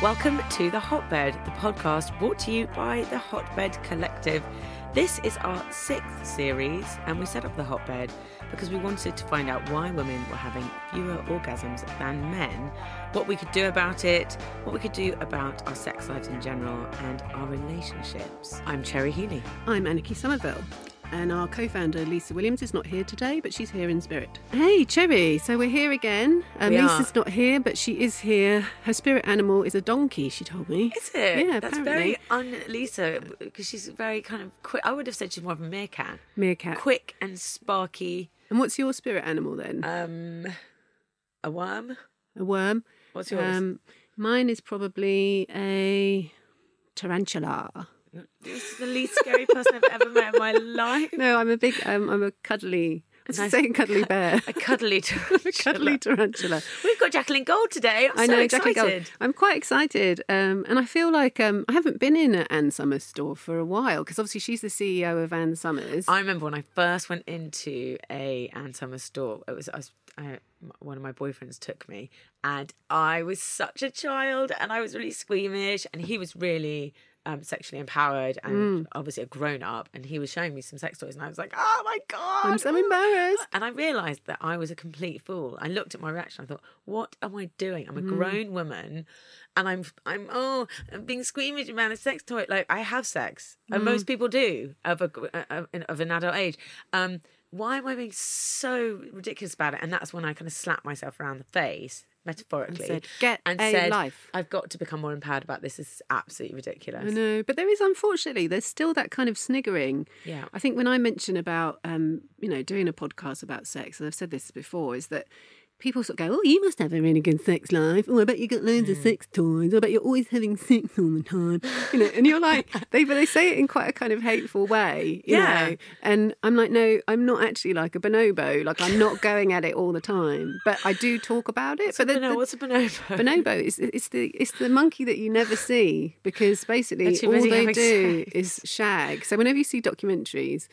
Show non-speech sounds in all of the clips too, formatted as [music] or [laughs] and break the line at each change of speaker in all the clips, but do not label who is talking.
Welcome to The Hotbed, the podcast brought to you by the Hotbed Collective. This is our sixth series, and we set up the Hotbed because we wanted to find out why women were having fewer orgasms than men, what we could do about it, what we could do about our sex lives in general, and our relationships. I'm Cherry Healey.
I'm Anniki Sommerville. And our co founder, Lisa Williams, is not here today, but she's here in spirit. Hey, Cherry. So we're here again. Um,
We
Lisa's
are.
not here, but she is here. Her spirit animal is a donkey, she told me.
Is it?
Yeah,
That's
apparently.
very un Lisa because she's very kind of quick. I would have said she's more of a meerkat.
Meerkat.
Quick and sparky.
And what's your spirit animal then?
Um, a worm.
a worm?
What's yours?
Um, mine is probably a tarantula.
This is the least scary person I've ever met in my life.
No, I'm a big, um, I'm a cuddly,
Nice-
saying cuddly bear?
A cuddly [laughs] tarantula.
a cuddly tarantula.
We've got Jacqueline Gold today. I'm
I
so
know,
excited.
Jackie Gold. I'm quite excited, um, and I feel like um, I haven't been in an Ann Summers store for a while because obviously she's the CEO of Ann Summers.
I remember when I first went into a Ann Summers store. It was I was I, one of my boyfriends took me, and I was such a child, and I was really squeamish, and he was really. Um, sexually empowered and
Mm.
obviously a grown up, and he was showing me some sex toys, and I was like, "Oh my god!"
I'm so embarrassed. [laughs]
And I realised that I was a complete fool. I looked at my reaction. I thought, "What am I doing? I'm a
Mm.
grown woman, and I'm I'm oh I'm being squeamish about a sex toy. Like I have sex, and
Mm.
most people do of a of, of an adult age. Um, why am I being so ridiculous about it? And that's when I kind of slapped myself around the face, metaphorically,
said, "Get
and
a
said,
life."
I've got to become more empowered about this. This is absolutely ridiculous.
I know, but there is unfortunately there's still that kind of sniggering.
Yeah.
I think when I mention about um, you know doing a podcast about sex, and I've said this before, is that people sort of go, "Oh, you must have a really good sex life. Oh, I bet you got loads
Mm.
of sex toys. I bet you're always having sex all the time." You know, and you're like, [laughs] they but they say it in quite a kind of hateful way. You
Yeah.
Know? And I'm like, no, I'm not actually like a bonobo. Like I'm not going at it all the time, but I do talk about it.
What's a
but the-
bono-
the-
what's a bonobo?
Bonobo is it's the it's the monkey that you never see because basically all they do
sex.
is shag. So whenever you see documentaries,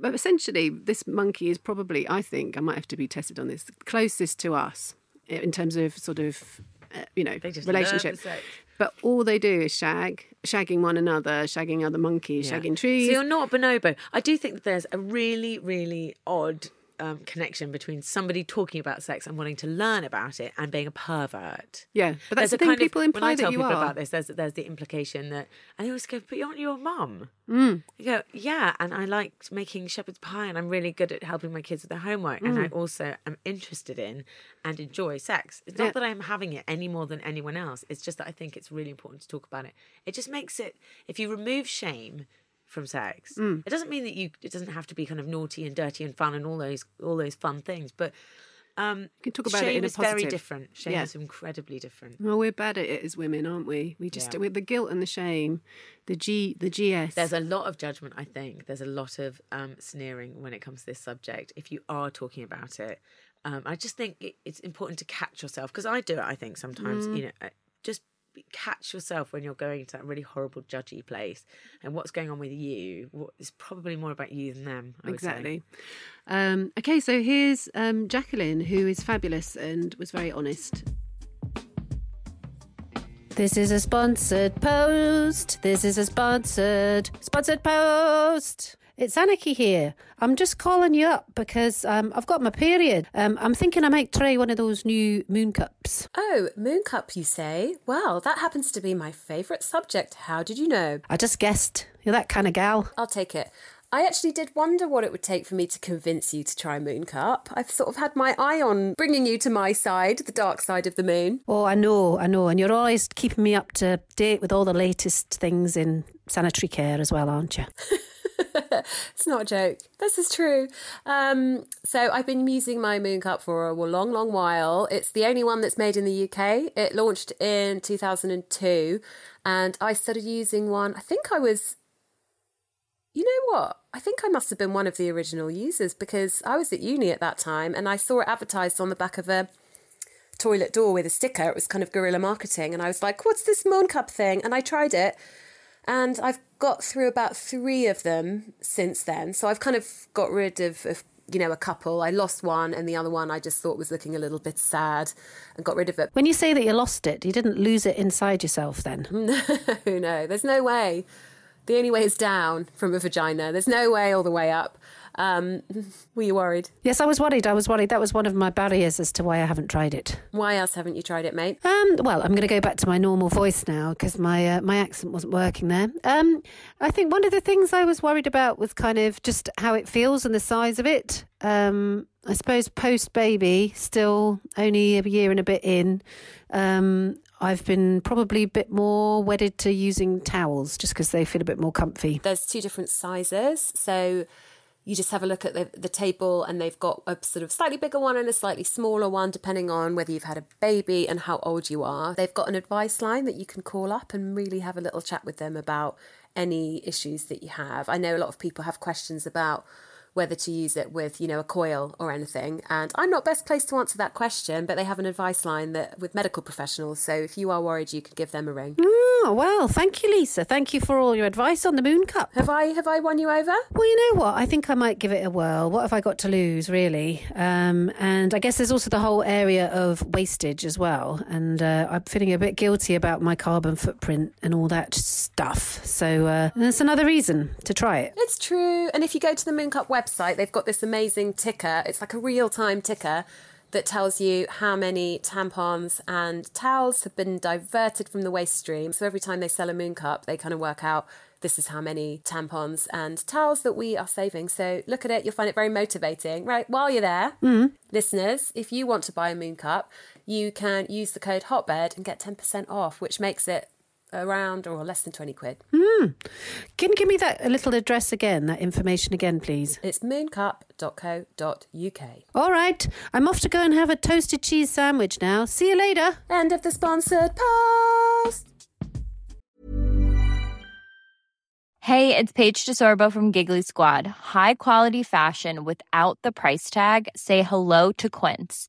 but essentially this monkey is probably I think I might have to be tested on this closest to us in terms of sort of uh, you know
They just love the
relationship. But all they do is shag, shagging one another, shagging other monkeys,
Yeah.
shagging trees.
So you're not a bonobo. I do think that there's a really, really odd um, connection between somebody talking about sex and wanting to learn about it and being a pervert.
yeah, but that's
There's
the thing
kind of-
people
when
imply
I tell
that you
people
are.
about this, there's there's the implication that, and they always go, "But you aren't you a mum?"
Mm.
You go, "Yeah," and I like making shepherd's pie, and I'm really good at helping my kids with their homework, and I also am interested in and enjoy sex. It's not
Mm. Yeah.
that I'm having it any more than anyone else. It's just that I think it's really important to talk about it. It just makes it if you remove shame from sex,
Mm.
it doesn't mean that you it doesn't have to be kind of naughty and dirty and fun and all those all those fun things, but. Um,
You can talk about it
shame
in a
is very different. Shame
Yeah.
is incredibly different.
Well, we're bad at it as women, aren't we? We just
Yeah.
with the guilt and the shame, the G, the GS.
There's a lot of judgment, I think. There's a lot of um, sneering when it comes to this subject. If you are talking about it, um, I just think it, it's important to catch yourself because I do it. I think sometimes,
Mm.
you know, uh, just catch yourself when you're going to that really horrible, judgy place, and what's going on with you. What is probably more about you than them. I
exactly. Um, okay, so here's um, Jacqueline, who is fabulous and was very honest.
This is a sponsored post. This is a sponsored, sponsored post.
It's Anniki here. I'm just calling you up because um, I've got my period. Um, I'm thinking I might try one of those new moon cups.
Oh, moon cup, you say? Well, that happens to be my favourite subject. How did you know?
I just guessed. You're that kind of gal.
I'll take it. I actually did wonder what it would take for me to convince you to try Moon Cup. I've sort of had my eye on bringing you to my side, the dark side of the moon.
Oh, I know, I know. And you're always keeping me up to date with all the latest things in sanitary care as well, aren't you? [laughs]
it's not a joke. This is true. Um, so I've been using my Moon Cup for a long, long while. It's the only one that's made in the UK. It launched in 2002, and I started using one. I think I was. You know what? I think I must have been one of the original users because I was at uni at that time and I saw it advertised on the back of a toilet door with a sticker. It was kind of guerrilla marketing. And I was like, what's this Moon Cup thing? And I tried it. And I've got through about three of them since then. So I've kind of got rid of, of, you know, a couple. I lost one, and the other one I just thought was looking a little bit sad and got rid of it.
When you say that you lost it, you didn't lose it inside yourself then? [laughs]
No, no, there's no way. The only way is down from a vagina. There's no way all the way up. Um, [laughs] were you worried?
Yes, I was worried. I was worried. That was one of my barriers as to why I haven't tried it.
Why else haven't you tried it, mate?
Um, well, I'm going to go back to my normal voice now because my uh, my accent wasn't working there. Um, I think one of the things I was worried about was kind of just how it feels and the size of it. Um, I suppose post baby, still only a year and a bit in. Um, I've been probably a bit more wedded to using towels just because they feel a bit more comfy.
There's two different sizes, so you just have a look at the, the table and they've got a sort of slightly bigger one and a slightly smaller one depending on whether you've had a baby and how old you are. They've got an advice line that you can call up and really have a little chat with them about any issues that you have. I know a lot of people have questions about whether to use it with, you know, a coil or anything. And I'm not best placed to answer that question, but they have an advice line that with medical professionals. So if you are worried, you can give them a ring.
Oh, well, thank you, Lisa. Thank you for all your advice on the Moon Cup.
Have I have I won you over?
Well, you know what? I think I might give it a whirl. What have I got to lose, really? Um, and I guess there's also the whole area of wastage as well. And uh, I'm feeling a bit guilty about my carbon footprint and all that stuff. So uh, that's another reason to try it.
It's true. And if you go to the Moon Cup website, website, they've got this amazing ticker. It's like a real time ticker that tells you how many tampons and towels have been diverted from the waste stream. So every time they sell a moon cup, they kind of work out this is how many tampons and towels that we are saving. So look at it, you'll find it very motivating. Right, while you're there, mm. listeners, if you want to buy a moon cup, you can use the code HOTBED and get 10% off, which makes it around or less than 20 quid.
Mm. Can you give me that little address again, that information again, please?
It's mooncup.co.uk.
All right. I'm off to go and have a toasted cheese sandwich now. See you later.
End of the sponsored post.
Hey, it's Paige DeSorbo from Giggly Squad. High quality fashion without the price tag? Say hello to Quince.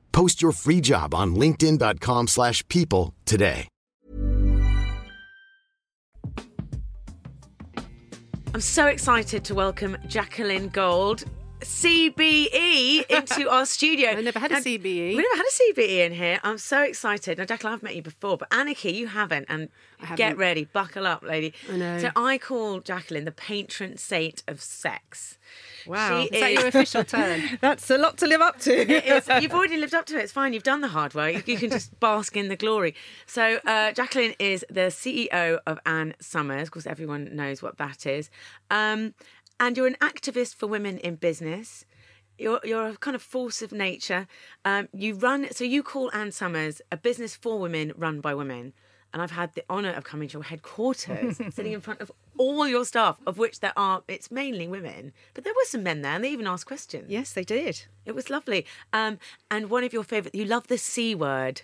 Post your free job on linkedin.com/people slash people today.
I'm so excited to welcome Jacqueline Gold. CBE into our studio.
I never had a CBE.
We never had a CBE in here. I'm so excited. Now, Jacqueline, I've met you before, but Anniki, you haven't. And get
haven't.
ready, buckle up, lady.
I know.
So I call Jacqueline the patron saint of sex.
Wow.
She
Is that your official term? [laughs]
That's a lot to live up to. [laughs]
You've already lived up to it. It's fine. You've done the hard work. You, you can just bask in the glory. So, uh, Jacqueline is the CEO of Ann Summers. Of course, everyone knows what that is. Um, and you're an activist for women in business. You're, you're a kind of force of nature. Um, you run, so you call Ann Summers a business for women run by women. And I've had the honour of coming to your headquarters, [laughs] sitting in front of all your staff, of which there are, it's mainly women, but there were some men there, and they even asked questions.
yes, they did.
It was lovely. Um, and one of your favourite, you love the C word.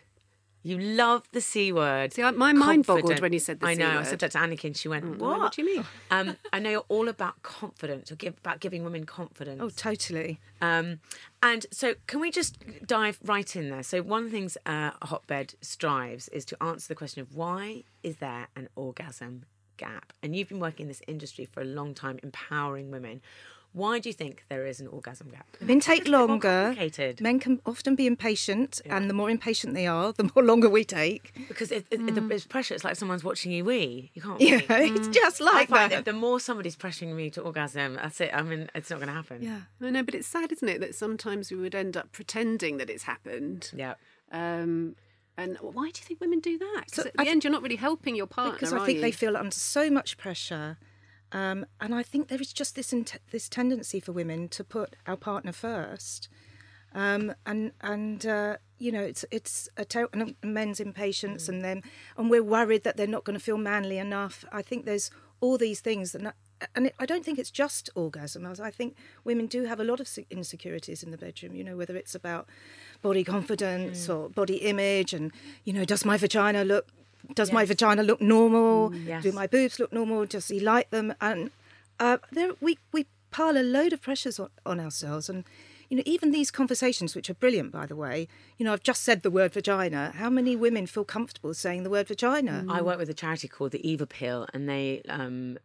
You love the C word.
See, my mind boggled when you said the
I
C
know. I
word.
said that to Anniki. She went,
Mm,
what?
what do you mean?
Um, I know you're all about confidence. You're give, about giving women confidence.
Oh, totally.
Um, and so, can we just dive right in there? So, one of the things uh, Hotbed strives is to answer the question of why is there an orgasm gap? And you've been working in this industry for a long time, empowering women. Why do you think there is an orgasm gap?
Men take
It's a bit more
longer.
complicated.
Men can often be impatient, and the more impatient they are, the more [laughs] longer we take.
Because it, it, the, it's pressure. It's like someone's watching you wee. You can't.
Yeah,
wee.
it's just
I
like
find
that.
that the more somebody's pressuring me to orgasm, that's it. I mean, it's not going to happen.
Yeah.
I know, but it's sad, isn't it, that sometimes we would end up pretending that it's happened.
Yeah.
Um, and why do you think women do that? Because
So
at the
I th-
end, you're not really helping your partner,
because
are
I think
you?
they feel under so much pressure, um, and I think there is just this int- this tendency for women to put our partner first, um, and and uh, you know it's it's a ter- men's impatience and them, and we're worried that they're not going to feel manly enough. I think there's all these things that. And it, I don't think it's just orgasm. I I think women do have a lot of insecurities in the bedroom. You know, whether it's about body confidence or body image, and you know, does my vagina look does my vagina look normal?
yes.
Do my boobs look normal? Does he like them? And uh, there, we we pile a load of pressures on, on ourselves, and you know even these conversations, which are brilliant, by the way. You know, I've just said the word vagina. How many women feel comfortable saying the word vagina?
I work with a charity called the Eve Appeal, and they um,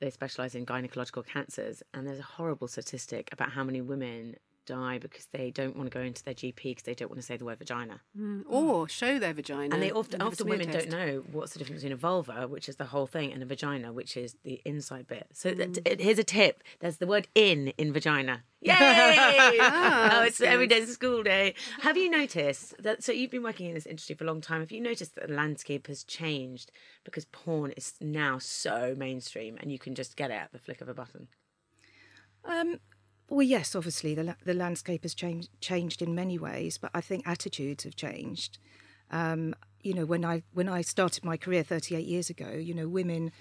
they specialise in gynecological cancers. And there's a horrible statistic about how many women die because they don't want to go into their GP because they don't want to say the word vagina.
Mm, or show their vagina.
And they often, often women
test.
don't know what's the difference between a vulva, which is the whole thing, and a vagina, which is the inside bit. So that- here's a tip: there's the word "in" in vagina. [laughs] Yay! oh, it's every day's school day. Have you noticed that? So you've been working in this industry for a long time. Have you noticed that the landscape has changed because porn is now so mainstream, and you can just get it at the flick of a button?
Um, well, yes, obviously the the landscape has changed changed in many ways, but I think attitudes have changed. Um, you know, when I when I started my career 38 years ago, you know, women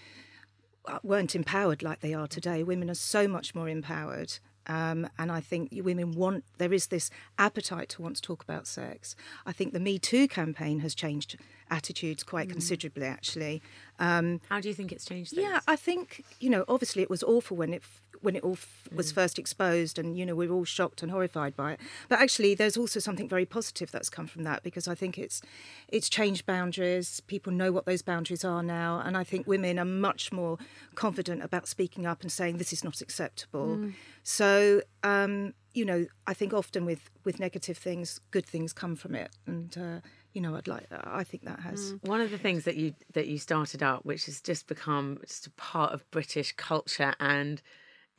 uh, weren't empowered like they are today. Women are so much more empowered. Um, and I think women want, there is this appetite to want to talk about sex. I think the Me Too campaign has changed attitudes quite considerably, actually. Um,
How do you think it's changed? things? yeah.
I think you know. Obviously, it was awful when it when it all f- was first exposed, and you know we were all shocked and horrified by it. But actually, there's also something very positive that's come from that because I think it's it's changed boundaries. People know what those boundaries are now, and I think women are much more confident about speaking up and saying this is not acceptable. So. Um, you know, I think often with, with negative things, good things come from it, and uh, you know, I'd like. I think that has.
One of the things that you that you started up, which has just become just a part of British culture, and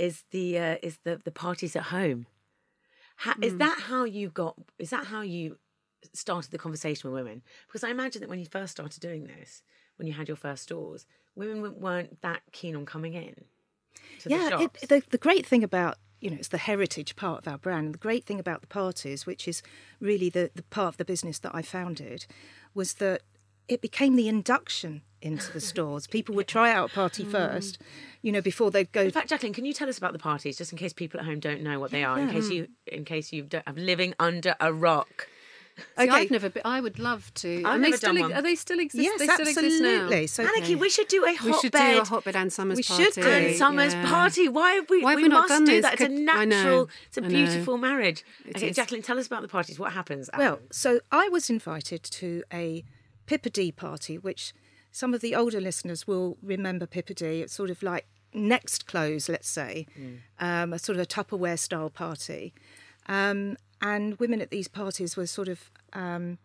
is the uh, is the the parties at home. Is that how you got? Is that how you started the conversation with women? Because I imagine that when you first started doing this, when you had your first stores, women weren't that keen on coming in. To the
yeah,
shops.
it, the, the great thing about you know it's the heritage part of our brand, and the great thing about the parties, which is really the the part of the business that I founded, was that it became the induction into the stores. People would try out a party mm. first, you know, before they'd go.
In fact, Jacqueline, can you tell us about the parties, just in case people at home don't know what they are, in case you in case you don't have living under a rock.
See,
Okay.
I've never been. I would love to.
I've
and
never
they still
done
ex-
one.
Are they still exist?
yes,
they still exist now.
absolutely. So
Anniki, we should do a
We
hotbed.
should do a hotbed Ann Summers
We
party.
We should do.
Ann Summer's
yeah.
party. Why have we?
Why have
we
we not
must
done
do
this?
that. It's a
Could- I know.
natural. It's a beautiful marriage.
It
okay,
is.
Jacqueline, tell us about the parties. What happens?
Well, so I was invited to a Pippa Dee party, which some of the older listeners will remember Pippa Dee. It's sort of like next close, let's say,
Mm.
um, a sort of a Tupperware style party. Um, and women at these parties were sort of um,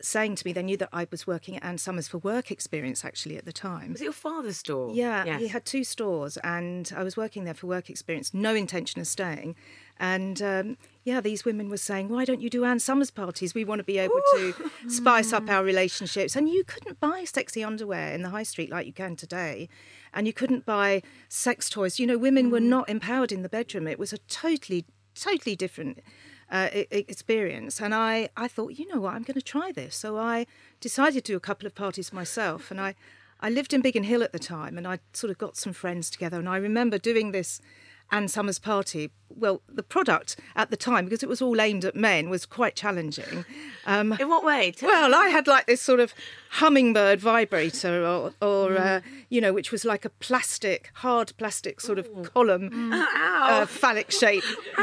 saying to me, they knew that I was working at Ann Summers for work experience actually at the time.
Was it your father's store?
Yeah,
Yes.
he had two stores, and I was working there for work experience, no intention of staying. And um, yeah, these women were saying, "Why don't you do Ann Summers parties? We want to be able to spice up our relationships." And you couldn't buy sexy underwear in the high street like you can today, and you couldn't buy sex toys. You know, women were not empowered in the bedroom. It was a totally, totally different uh, experience. And I, I thought, you know what, I'm going to try this. So I decided to do a couple of parties myself. And I, I lived in Biggin Hill at the time, and I sort of got some friends together. And I remember doing this Ann Summers party. Well, the product at the time, because it was all aimed at men, was quite challenging. Um,
In what way? Tell-
well, I had like this sort of hummingbird vibrator, or, or uh, you know, which was like a plastic, hard plastic sort of column, uh, phallic shape. [laughs]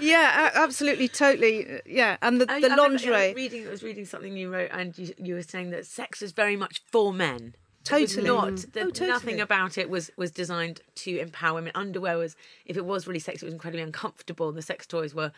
Yeah, absolutely, totally. uh, Yeah, and the,
I-
the
I remember- I was
lingerie.
reading, I was reading something you wrote, and you, you were saying that sex was very much for men.
Totally.
not. That
Oh, totally.
Nothing about it was was designed to empower women. Underwear was, if it was really sexy, it was incredibly uncomfortable. and The sex toys were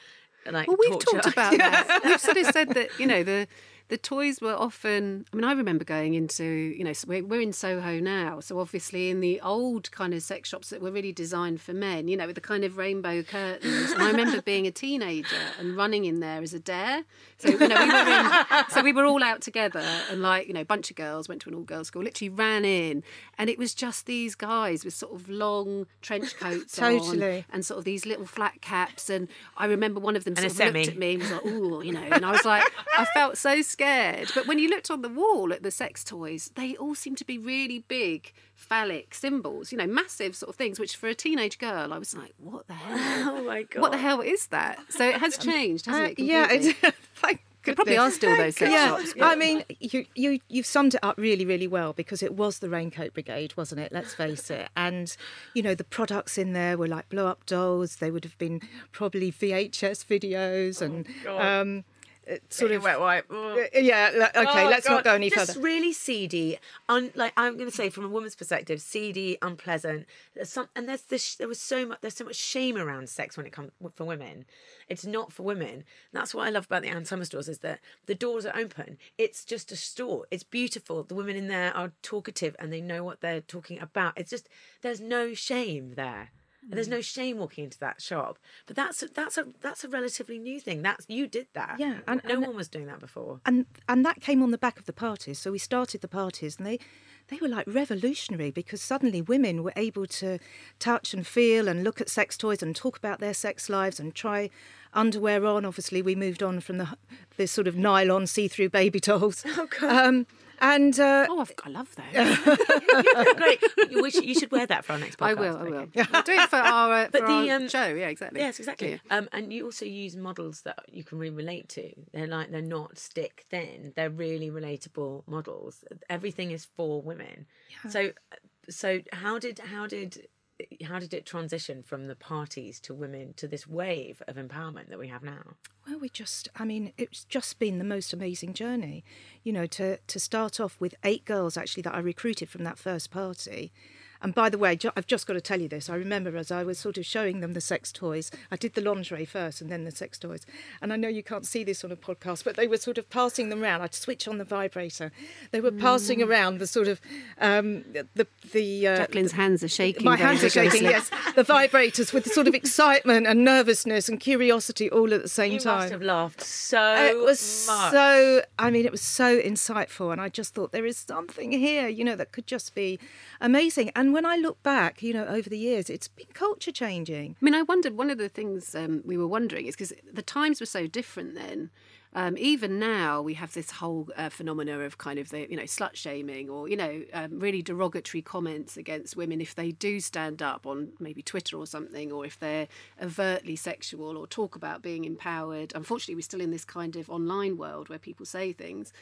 like.
Well, we've
torture.
talked about [laughs] that. We've sort of said that you know the the toys were often. I mean, I remember going into you know we're, we're in Soho now, so obviously in the old kind of sex shops that were really designed for men, you know, with the kind of rainbow curtains. And I remember being a teenager and running in there as a dare. So you know we were in, so we were all out together and like you know a bunch of girls went to an all girls school. Literally ran in, and it was just these guys with sort of long trench coats [laughs] on and sort of these little flat caps. And I remember one of them
And
sort of looked at me and was like, "Ooh," you know. And I was like, I felt so scared. But when you looked on the wall at the sex toys, they all seemed to be really big phallic symbols, you know, massive sort of things. Which for a teenage girl, I was like, "What the hell? [laughs]
Oh my god!
What the hell is that?" So it has changed, hasn't
Uh,
it?
yeah,
completely?
it's, [laughs] thank
There probably are still those sex
yeah.
shops.
I mean, you, you, you've summed it up really, really well because it was the Raincoat Brigade, wasn't it? Let's face it. And, you know, the products in there were like blow up dolls. They would have been probably VHS videos and um, sort of.
wet wipe.
Yeah, oh okay,
Oh,
let's
God.
not go any further.
Just
further.
really seedy. Un, like I'm going to say, from a woman's perspective, seedy, unpleasant. There's some, and there's this. There was so much. There's so much shame around sex when it comes for women. It's not for women. That's what I love about the Ann Summer stores is that the doors are open. It's just a store. It's beautiful. The women in there are talkative and they know what they're talking about. It's just there's no shame there. And There's no shame walking into that shop, but that's that's a that's a relatively new thing. That's you did that.
Yeah, and-
no
and-
one was doing that before.
and and that came on the back of the parties. So we started the parties, and they they were like revolutionary because suddenly women were able to touch and feel and look at sex toys and talk about their sex lives and try underwear on. Obviously, we moved on from the the sort of nylon see-through baby dolls. [laughs] Oh God! Um, and uh,
Oh, I've, I love that. [laughs]
Great. You, we should, you should wear that for our next [laughs] podcast.
I will. I will.
okay?
I'll do it for [laughs] our, uh,
But
for
the,
our
um,
show. Yeah, exactly.
Yes, exactly.
Yeah.
Um, and you also use models that you can really relate to. They're like they're not stick thin. They're really relatable models. Everything is for women. So, so how did how did how did it transition from the parties to women to this wave of empowerment that we have now?
Well, we just, I mean, it's just been the most amazing journey. You know, to, to start off with eight girls actually that I recruited from that first party. And by the way, ju- I've just got to tell you this. I remember as I was sort of showing them the sex toys, I did the lingerie first and then the sex toys. And I know you can't see this on a podcast, but they were sort of passing them around. I'd switch on the vibrator. They were passing around the sort of, um, the, the, uh,
Jacqueline's hands are shaking.
my hands are shaking, yes. The vibrators with the sort of excitement and nervousness and curiosity all at the same
You
time.
must have laughed so
It was
much.
so. I mean, it was so insightful, and I just thought there is something here, you know, that could just be amazing. And when I look back, you know, over the years, it's been culture changing.
I mean, I wondered. One of the things um, we were wondering is because the times were so different then. Um, even now, we have this whole uh, phenomena of kind of the you know slut shaming or you know um, really derogatory comments against women if they do stand up on maybe Twitter or something, or if they're overtly sexual or talk about being empowered. Unfortunately, we're still in this kind of online world where people say things.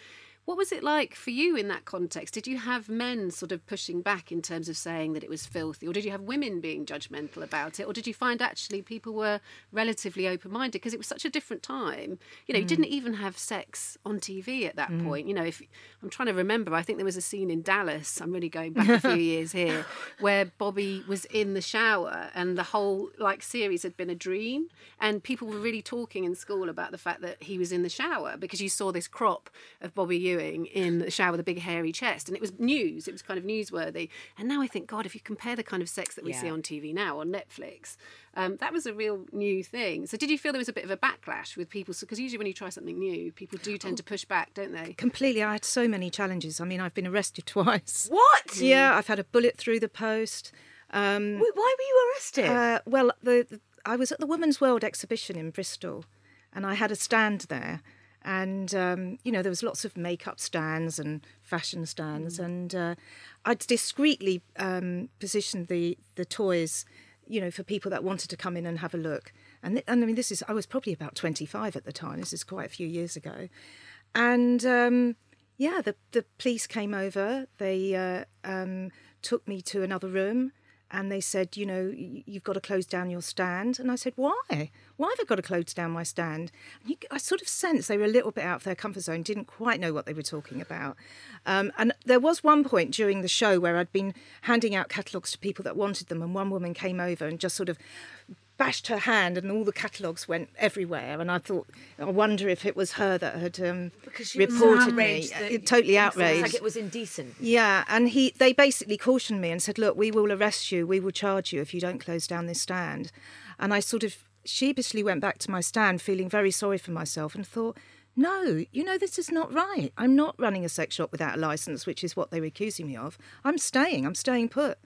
What was it like for you in that context? Did you have men sort of pushing back in terms of saying that it was filthy, or did you have women being judgmental about it, or did you find actually people were relatively open minded because it was such a different time? You know, you didn't mm. even have sex on TV at that mm. point. You know, if I'm trying to remember, I think there was a scene in Dallas. I'm really going back a few [laughs] years here, where Bobby was in the shower and the whole like series had been a dream, and people were really talking in school about the fact that he was in the shower because you saw this crop of Bobby Ewing in the shower with a big hairy chest, and it was news. It was kind of newsworthy. And now I think, God, if you compare the kind of sex that we see on TV now on Netflix, um, that was a real new thing. So did you feel there was a bit of a backlash with people? Because usually when you try something new, people do tend to push back, don't they?
Completely. I had so many challenges. I mean, I've been arrested [laughs] twice.
What?
Yeah, I've had a bullet through the post. Um,
Wait, Why were you arrested?
uh, well, the, the I was at the Women's World exhibition in Bristol, and I had a stand there, and um, you know there was lots of makeup stands and fashion stands, and uh, I'd discreetly um, positioned the the toys, you know, for people that wanted to come in and have a look. And th- and I mean, this is I was probably about twenty five at the time. This is quite a few years ago, and. Um, yeah, the the police came over. They uh, um, took me to another room, and they said, you know, you've got to close down your stand. And I said, why? Why have I got to close down my stand? And you, I sort of sensed they were a little bit out of their comfort zone, didn't quite know what they were talking about. Um, and there was one point during the show where I'd been handing out catalogues to people that wanted them, and one woman came over and just sort of bashed her hand and all the catalogues went everywhere and I thought I wonder if it was her that had um,
because she was
reported me Uh, totally outraged
like it was indecent.
yeah, and he they basically cautioned me and said, "Look, we will arrest you. We will charge you if you don't close down this stand." And I sort of sheepishly went back to my stand, feeling very sorry for myself, and thought, "No, you know this is not right. I'm not running a sex shop without a license, which is what they were accusing me of. I'm staying. I'm staying put."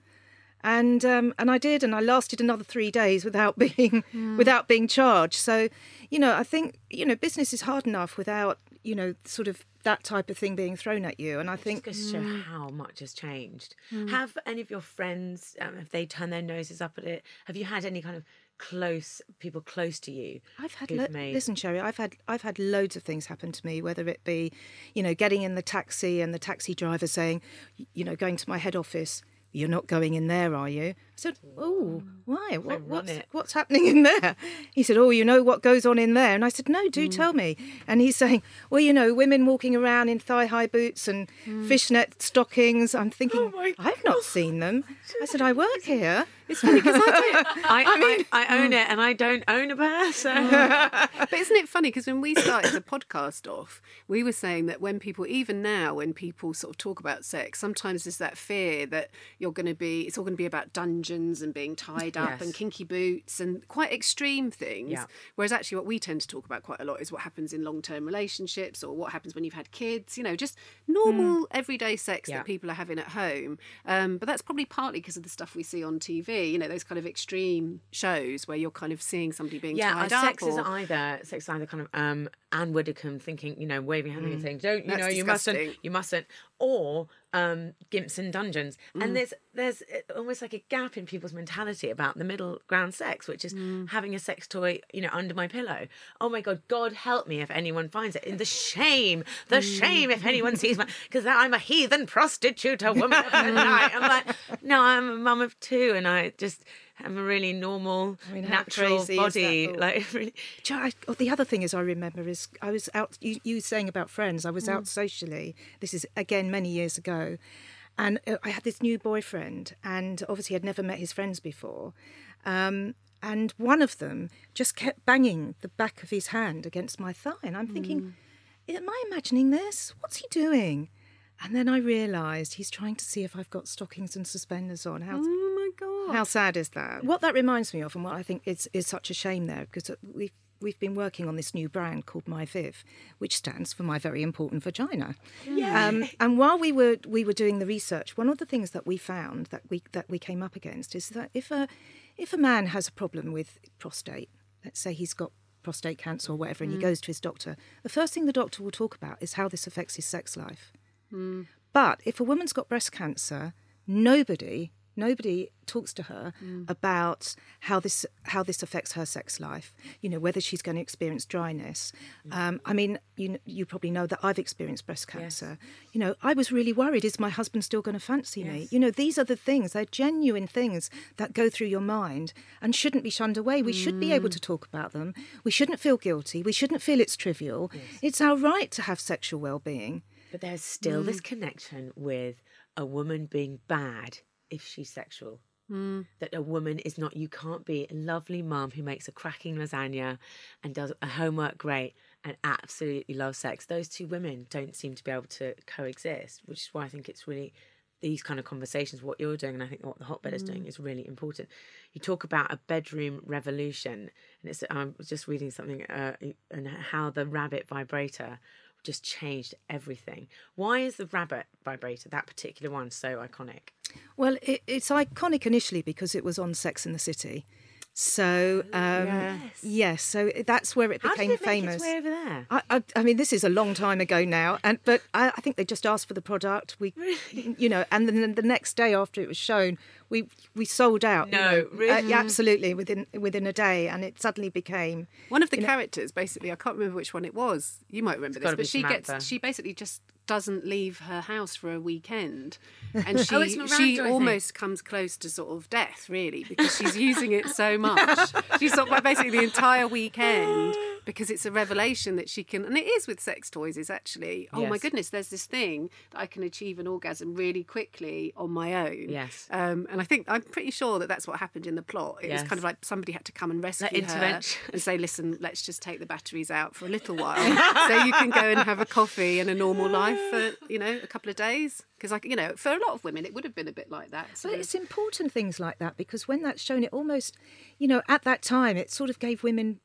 And um, and I did, and I lasted another three days without [laughs] being without being charged. So, you know, I think you know business is hard enough without you know sort of that type of thing being thrown at you. And I think
Just goes to show how much has changed. Have any of your friends, um, have they turned their noses up at it? Have you had any kind of close people close to you?
I've had lo-
made-
listen, Cherry. I've had I've had loads of things happen to me. Whether it be, you know, getting in the taxi and the taxi driver saying, you know, going to my head office. You're not going in there, are you? I said, "Oh, why? What, what's, what's happening in there?" He said, "Oh, you know what goes on in there." And I said, "No, do mm. tell me." And he's saying, "Well, you know, women walking around in thigh-high boots and mm. fishnet stockings." I'm thinking, oh "I've not seen them." [laughs] I said, "I work here."
It's funny because I don't. [laughs]
I, I, I, own mm. it and I don't own a bear, so [laughs]
But isn't it funny? Because when we started the podcast off, we were saying that when people, even now, when people sort of talk about sex, sometimes there's that fear that you're going to be, it's all going to be about dungeons and being tied up
Yes.
and kinky boots and quite extreme things.
Yeah.
Whereas actually, what we tend to talk about quite a lot is what happens in long term relationships or what happens when you've had kids, you know, just normal everyday sex
Yeah.
that people are having at home. Um, but that's probably partly because of the stuff we see on TV, you know, those kind of extreme shows where you're kind of seeing somebody being
yeah,
tied up.
sex is
or-
either sex is either kind of um Anne Widdecombe thinking, you know, waving hand and saying, Don't you
That's
know, you mustn't you mustn't or um Gimps and Dungeons.
Mm.
And there's there's uh, almost like a gap in people's mentality about the middle ground sex, which is
Mm.
having a sex toy, you know, under my pillow. Oh my god, God help me if anyone finds it. And the shame, the
Mm.
shame if anyone sees my because I'm a heathen prostitute, a woman of [laughs] the night. I'm like, no, I'm a mum of two and I just I'm a really normal,
I mean,
natural
crazy is that
body. [laughs] Like really
Do you know, I, oh, the other thing is, I remember is I was out. You, you were saying about friends. I was out socially. This is again many years ago, and uh, I had this new boyfriend, and obviously I'd never met his friends before. Um, and one of them just kept banging the back of his hand against my thigh, and I'm thinking, am I imagining this? What's he doing? And then I realised he's trying to see if I've got stockings and suspenders on. How
Oh
how sad is that? What that reminds me of, and what I think is, is such a shame there, because uh, we've we've been working on this new brand called My Viv, which stands for My Very Important Vagina. Um, and while we were we were doing the research, one of the things that we found that we that we came up against is that if a if a man has a problem with prostate, let's say he's got prostate cancer or whatever, and he mm. goes to his doctor, the first thing the doctor will talk about is how this affects his sex life. Mm. But if a woman's got breast cancer, nobody Nobody talks to her mm. about how this how this affects her sex life. You know whether she's going to experience dryness. Um, I mean, you you probably know that I've experienced breast cancer. You know, I was really worried: is my husband still going to fancy me? You know, these are the things. They're genuine things that go through your mind and shouldn't be shunned away. We should be able mm. to talk about them. We shouldn't feel guilty. We shouldn't feel it's trivial. It's our right to have sexual well-being.
But there's still this mm. connection with a woman being bad if she's sexual. That a woman is not, you can't be a lovely mum who makes a cracking lasagna and does a homework great and absolutely loves sex. Those two women don't seem to be able to coexist, which is why I think it's really these kind of conversations, what you're doing, and I think what the hotbed is doing is really important. You talk about a bedroom revolution, and it's I was just reading something uh, and how the rabbit vibrator just changed everything. Why is the rabbit vibrator, that particular one, so iconic?
Well, it, it's iconic initially because it was on Sex in the City. So, um, yes. so that's where it
How
became
did it make
famous.
its way over there?
I, I, I mean, this is a long time ago now, and but I, I think they just asked for the product. We, [laughs] you know, and then the next day after it was shown, we we sold out. you
No,
know,
really?
uh, yeah, absolutely within within a day, and it suddenly became
One of the characters, basically, I can't remember which one it was. You might remember
gotta
this, but she
Samantha.
gets she basically just doesn't leave her house for a weekend, [laughs] and she
Oh, it's Miranda,
she almost comes close to sort of death, really, because she's using it so much. [laughs] She's sort of basically the entire weekend because it's a revelation that she can, and it is with sex toys. Is actually, oh my goodness, there's this thing that I can achieve an orgasm really quickly on my own.
Yes.
um, and I think I'm pretty sure that that's what happened in the plot. It was kind of like somebody had to come and rescue her
intervention.
and say, listen, let's just take the batteries out for a little [laughs] while so you can go and have a coffee and a normal life for, you know, a couple of days. Because, like, you know, for a lot of women, it would have been a bit like that.
But
of-
it's important things like that because when that's shown, it almost, you know, at that time, it sort of gave women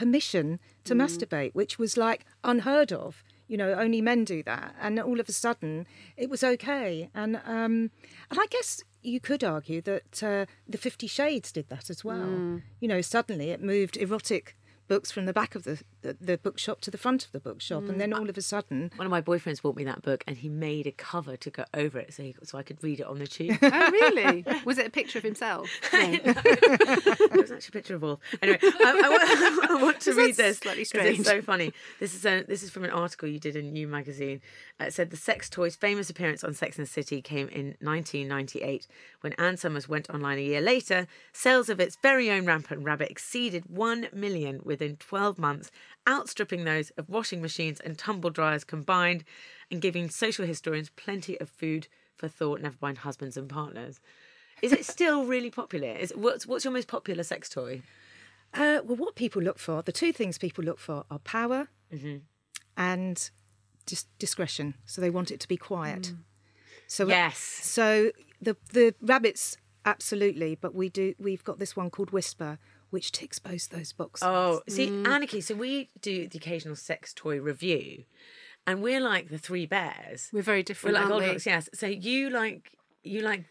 permission to masturbate, which was like unheard of. You know, only men do that, and all of a sudden, it was okay. And um, and I guess you could argue that uh, the Fifty Shades did that as well. You know, suddenly it moved erotic books from the back of the, the, the bookshop to the front of the bookshop, and mm. then all of a sudden,
One of my boyfriends bought me that book and he made a cover to go over it so, he, so I could read it on the tube. [laughs]
oh, really? [laughs] Was it a picture of himself? [laughs] No.
it was actually a picture of Wolf. Anyway, I, I want, I want to read this.
slightly strange.
It's so funny. This is a, this is from an article you did in New Magazine. Uh, said the sex toy's famous appearance on Sex and the City came in 1998 when Ann Summers went online a year later. Sales of its very own Rampant Rabbit exceeded one million within 12 months, outstripping those of washing machines and tumble dryers combined, and giving social historians plenty of food for thought. Never mind husbands and partners. Is it still really popular? Is what's what's your most popular sex toy?
Uh, well, what people look for, the two things people look for are power and dis- discretion. So they want it to be quiet. Mm. So
Yes.
So the the rabbits absolutely, but we do we've got this one called Whisper, which ticks both those boxes.
Oh, see, mm. Anniki. So we do the occasional sex toy review, and we're like the three bears.
We're very different.
We're like
aren't
old
we?
dogs, yes. So you like you like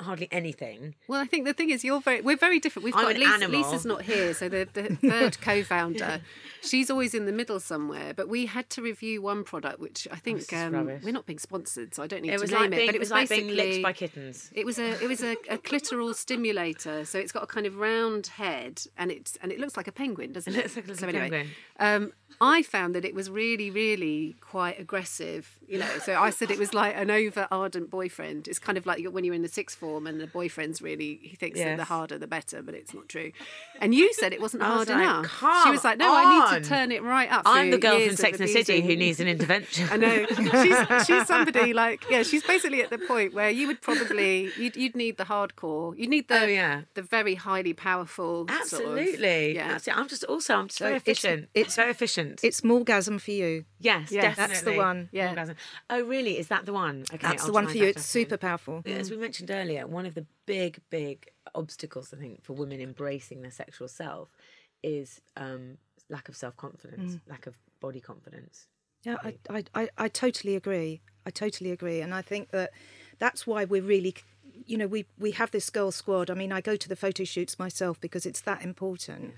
hardly anything.
Well, I think the thing is, you're very. We're very different. We've
I'm
got
an
Lisa,
animal.
Lisa's not here, so the, the [laughs] third co-founder, she's always in the middle somewhere. But we had to review one product, which I think
is
um, we're not being sponsored, so I don't need
It
to
was
name
like
it. but
it
was,
like being licked by kittens.
It was a it was a, a clitoral stimulator, so it's got a kind of round head, and it's and it looks like a penguin, doesn't
It
it?
looks like a
so anyway,
penguin.
um, I found that it was really, really quite aggressive. You know, so I said it was like an over ardent boyfriend. It's kind of like when you're in the sixth form and the boyfriend's really he thinks that the harder the better, but it's not true. And you said it wasn't
I was
hard
like,
enough.
"Come
she was like, "No, I need to turn it right up."
I'm the girl from Sex and the City who needs an intervention.
I know. She's [laughs] she's somebody like yeah. She's basically at the point where you would probably you'd, you'd need the hardcore. You'd need the
Oh, yeah.
the very highly powerful. sort of-
Absolutely.
yeah.
Absolutely. I'm just also I'm just
So
very efficient.
it's-
It's very efficient.
It's Morgasm for you.
yes,
Yes.
definitely.
That's the one.
Yeah.
Orgasm. Oh, really? Is that the one? Okay,
That's
I'll
the one for you. It's super powerful.
Yeah, As we mentioned earlier, one of the big, big obstacles I think for women embracing their sexual self is um, lack of self confidence,
Mm.
lack of body confidence.
Yeah, I, I, I, I totally agree. I totally agree, and I think that that's why we're really, you know, we we have this girl squad. I mean, I go to the photo shoots myself because it's that important,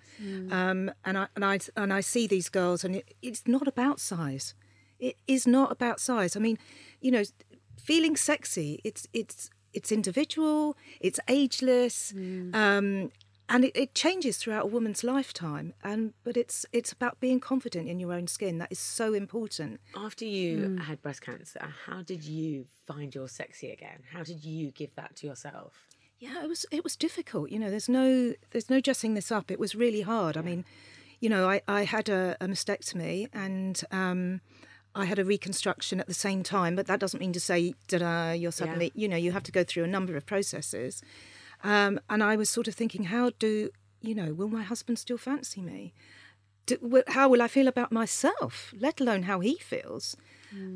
um, and I and I and I see these girls, and it, it's not about size. It is not about size. I mean, you know, feeling sexy. It's it's it's individual, it's ageless, um, and it, it changes throughout a woman's lifetime. And but it's it's about being confident in your own skin. That is so important.
After you had breast cancer, how did you find your sexy again? How did you give that to yourself?
Yeah, it was it was difficult. You know, there's no there's no dressing this up. It was really hard. I mean, you know, I, I had a, a mastectomy and um, I had a reconstruction at the same time, but that doesn't mean to say that you're suddenly, you know, you have to go through a number of processes. Um, and I was sort of thinking, how do, you know, will my husband still fancy me? Do, how will I feel about myself, let alone how he feels?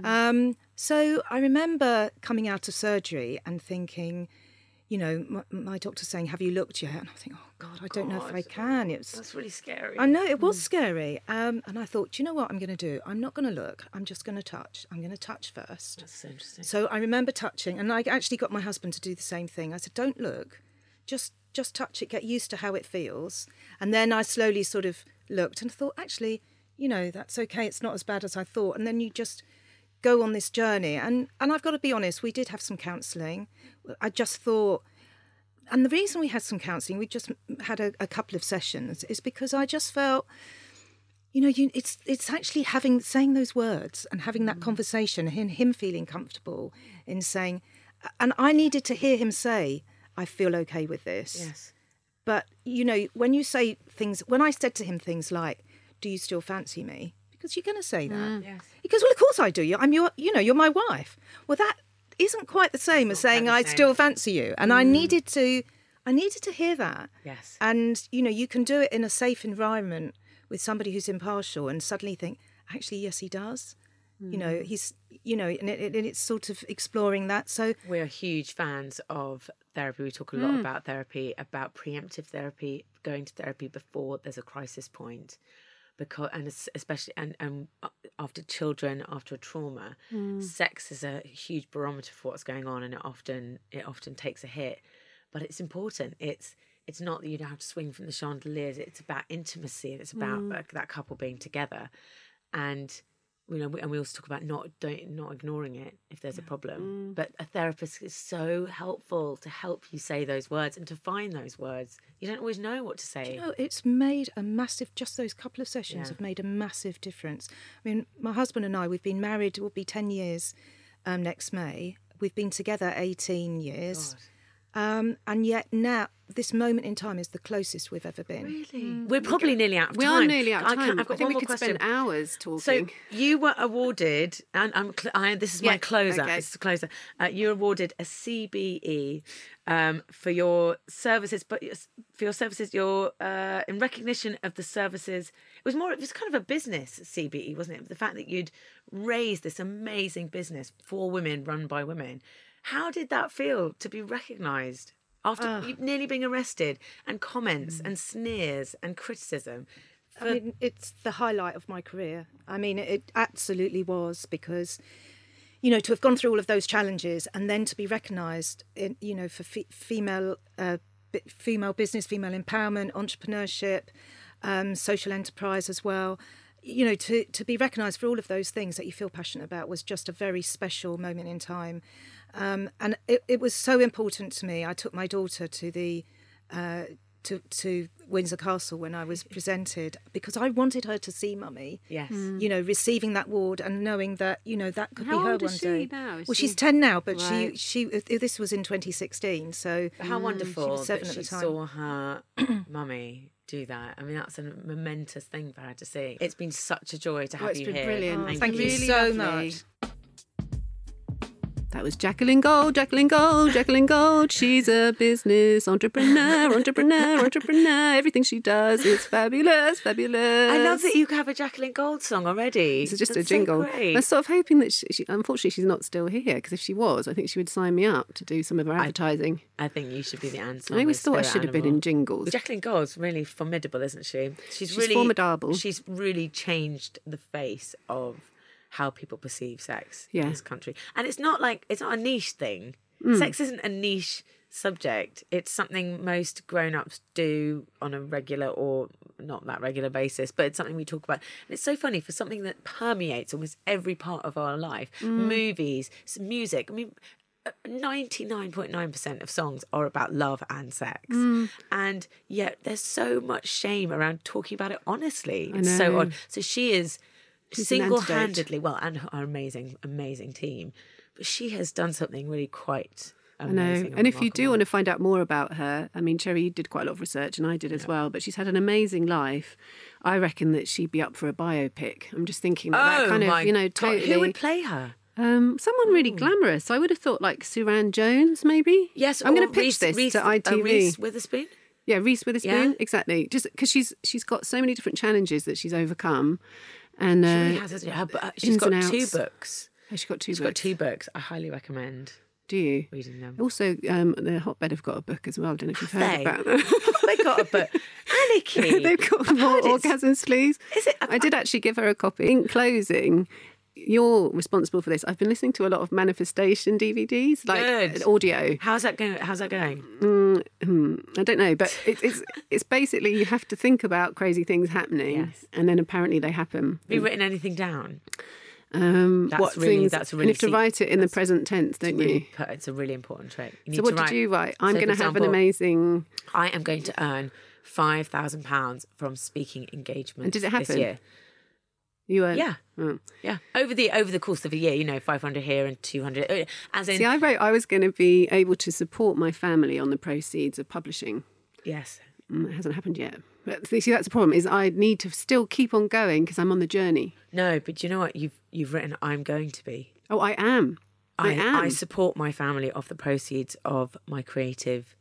Um, so I remember coming out of surgery and thinking, you know, my, my doctor saying, "Have you looked yet?" And I think, "Oh God, I don't know if I can." It's
That's really scary.
I know it was scary, um, and I thought, "Do you know what I'm going to do? I'm not going to look. I'm just going to touch. I'm going to touch first.
That's so interesting.
So I remember touching, and I actually got my husband to do the same thing. I said, "Don't look, just just touch it. Get used to how it feels." And then I slowly sort of looked and thought, actually, you know, that's okay. It's not as bad as I thought. And then you just go on this journey, and and I've got to be honest, we did have some counselling. I just thought. And the reason we had some counselling, we just had a, a couple of sessions, is because I just felt you know you, it's it's actually having saying those words and having that mm. conversation and him feeling comfortable in saying and i needed to hear him say i feel okay with this
Yes.
but you know when you say things when i said to him things like do you still fancy me because you're going to say that mm.
Yes.
he goes well of course i do you i'm your you know you're my wife well that isn't quite the same as saying i still fancy you. And i mm. needed to i needed to hear that.
Yes.
and you know you can do it in a safe environment with somebody who's impartial and suddenly think actually yes he does. You know mm. he's you know and, it, and it's sort of exploring that. So
We're huge fans of therapy. We talk a lot mm. about therapy, about preemptive therapy, going to therapy before there's a crisis point, because and especially and and uh, after children, after a trauma, sex is a huge barometer for what's going on, and it often it often takes a hit. But it's important. It's it's not that you don't have to swing from the chandeliers. It's about intimacy, and it's about like, that couple being together, and you know, and we also talk about not don't not ignoring it if there's a problem. But a therapist is so helpful to help you say those words and to find those words. You don't always know what to say.
you know it's made a massive just those couple of sessions
Yeah.
have made a massive difference i mean my husband and i we've been married it will be 10 years um, next may we've been together 18 years um, and yet now this moment in time is the closest we've ever been
really, we're probably nearly out of
We
time.
are nearly out of
I can-
time.
I've got
I think
one
we
more
could
question.
spend hours talking.
So you were awarded, and I'm cl- I, this is my closer.
okay.
This is the closer. Uh, you were awarded a CBE um, for your services, but for your services, your uh, in recognition of the services. It was more. It was kind of a business CBE, wasn't it? The fact that you'd raised this amazing business for women, run by women. How did that feel to be recognised after you nearly being arrested and comments and sneers and criticism?
I mean, it's the highlight of my career. I mean, it absolutely was because, you know, to have gone through all of those challenges and then to be recognised, in, you know, for fe- female, uh, female business, female empowerment, entrepreneurship, um, social enterprise as well. You know, to to be recognised for all of those things that you feel passionate about was just a very special moment in time, um, and it, it was so important to me. I took my daughter to the. Uh, to, to Windsor Castle when I was presented because I wanted her to see Mummy.
Yes.
You know, receiving that award and knowing that you know that could
How
be her
old is
one
she
day.
now? Is
well, she's ten now, but
Right.
she she this was in 2016. So
How wonderful
seven
that
at
she
the time.
saw her [clears throat] mummy do that. I mean, that's a momentous thing for her to see. It's been such a joy to have
Oh, it's
you
been
here.
brilliant.
Oh,
Thank,
thank
you.
you
Really
so
lovely.
much.
That was Jacqueline Gold, Jacqueline Gold, Jacqueline Gold. She's a business entrepreneur, entrepreneur, entrepreneur. Everything she does is fabulous, fabulous.
I love that you have a Jacqueline Gold song already.
This is just
That's
a jingle.
So great.
I'm sort of hoping that she, she, unfortunately she's not still here because if she was, I think she would sign me up to do some of her advertising.
I think you should be the answer.
I always thought I should have been in jingles.
Jacqueline Gold's really formidable, isn't she? She's,
She's
really
formidable.
She's really changed the face of how people perceive sex
Yeah.
in this country. And it's not like it's not a niche thing.
Mm.
Sex isn't a niche subject. It's something most grown-ups do on a regular or not that regular basis, but it's something we talk about. And it's so funny for something that permeates almost every part of our life.
Mm.
Movies, music. I mean, 99.9% of songs are about love and sex.
Mm.
And yet there's so much shame around talking about it honestly. It's so odd. So she is
She's
single handedly, well, and her amazing, amazing team, but she has done something really quite
I know. And if you do want to find out more about her, I mean, Cherry, you did quite a lot of research, and I did as well. But she's had an amazing life. I reckon that she'd be up for a biopic. I'm just thinking that, that
Oh
kind
my
of, you know,
God. Who would play her?
Um, someone really glamorous. I would have thought like Suranne Jones, maybe.
Yes,
I'm going to pitch
Reese-
this
Reese-
to
uh,
ITV.
Reese Witherspoon.
Yeah, Reese Witherspoon,
Yeah.
exactly. Just because she's she's got so many different challenges that she's overcome, and
She
uh,
really has, hasn't? Her, uh, she's got two books.
Oh, she's got two
She's
books.
got two books. I highly recommend
Do you?
reading them.
Also, um, the Hotbed have got a book as well. I don't know if you've heard
They?
about them. [laughs]
they got a book. [laughs] Anniki.
They've got more orgasms, please.
Is it?
I did actually give her a copy. In closing, you're responsible for this. I've been listening to a lot of manifestation DVDs, like
Good.
audio.
How's that going? How's that going?
Hmm, I don't know, but it, it's it's basically you have to think about crazy things happening,
Yes.
and then apparently they happen.
Have you written anything down?
Um,
That's
what
really-
things?
that's a
and you have to write it in the present tense, don't you?
Really, put- it's a really important trick. You need
So what did you write? I'm
So,
going to have an amazing.
I am going to earn five thousand pounds from speaking engagements.
And did it happen?
This year.
You were
Yeah.
Oh.
Yeah, over the over the course of a year, you know, five hundred here and two hundred. uh, As in,
See, I wrote I was going to be able to support my family on the proceeds of publishing.
yes,
Mm, It hasn't happened yet. But see, that's the problem is I need to still keep on going because I'm on the journey.
no, but you know what? You've you've written. I'm going to be.
Oh, I am. I,
I,
am.
I support my family off the proceeds of my creative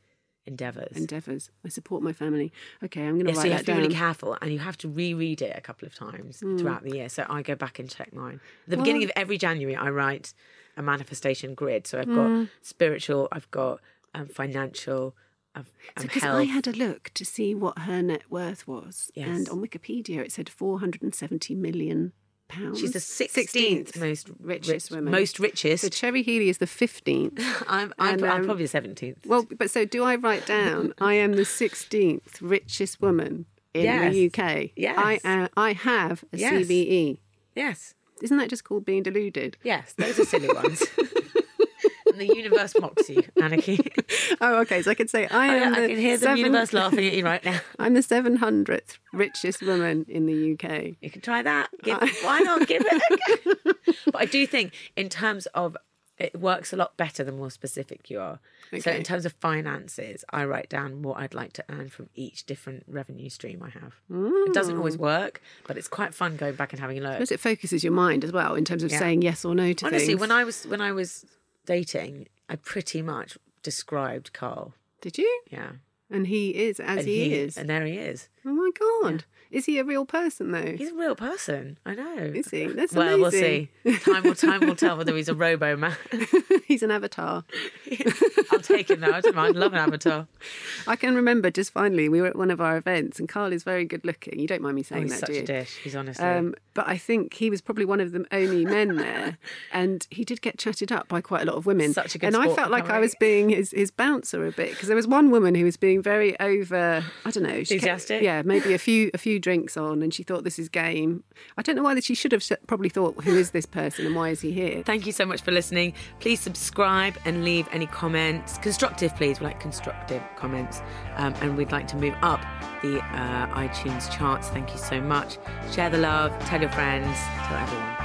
endeavors.
endeavours. I support my family. Okay, I'm going to
Yeah,
write
so you have to be really careful and you have to reread it a couple of times
Hmm.
throughout the year. So I go back and check mine. At the beginning of every January, I write a manifestation grid. So I've got
Hmm.
spiritual, I've got um, financial, I've um,
Because. I had a look to see what her net worth was,
Yes.
and on Wikipedia it said 470 million pounds.
She's the 16th, most
richest
rich-
woman.
Most richest.
So Cherry Healey is the 15th. [laughs]
I'm, I'm,
And,
I'm
um,
probably the 17th.
Well, but so do I write down? I am the sixteenth richest woman in
Yes.
the UK.
Yes.
I uh, I have a
Yes.
CBE.
yes.
Isn't that just called being deluded?
Yes, those are silly ones. [laughs] and the universe mocks you, Anniki. [laughs]
Oh, okay. So I could say I
I,
am.
I
the
can hear the
seven-
universe laughing at you right now. [laughs]
I'm the seven hundredth richest woman in the UK.
You can try that. Give, why not give it? A go? [laughs] but I do think, in terms of, it works a lot better the more specific you are. So, in terms of finances, I write down what I'd like to earn from each different revenue stream I have. It doesn't always mm. work, but it's quite fun going back and having a look.
Because it focuses your mind as well in terms of
Yeah.
saying yes or no to
Honestly,
things.
when I was when I was dating, I pretty much described Carl.
Did you?
Yeah,
And he is as
and
he, is.
and there he is.
Oh my god! Is he a real person though?
He's a real person. I know.
Is he? That's
well, we'll see.
amazing.
Time will time will tell whether he's a robo man. [laughs]
He's an avatar. [laughs]
I'll take him though. I don't mind. Love an avatar.
I can remember just finally we were at one of our events and Carl is very good looking. You don't mind me
Oh,
saying
he's
that,
such
do you?
Such a dish. He's honestly.
Um, but I think he was probably one of the only men [laughs] there, and he did get chatted up by quite a lot of women.
Such a good
and I felt like I was being his, his bouncer a bit because there was one woman who was being very over. I don't know, she kept-
Enthusiastic?
yeah, maybe a few a few drinks on, and she thought this is game. I don't know why that she should have probably thought, who is this person and why is he here?
Thank you so much for listening. Please subscribe and leave any comments. Constructive, please. We like constructive comments. Um, and we'd like to move up the uh, iTunes charts. Thank you so much. Share the love. Tell your friends. Tell everyone.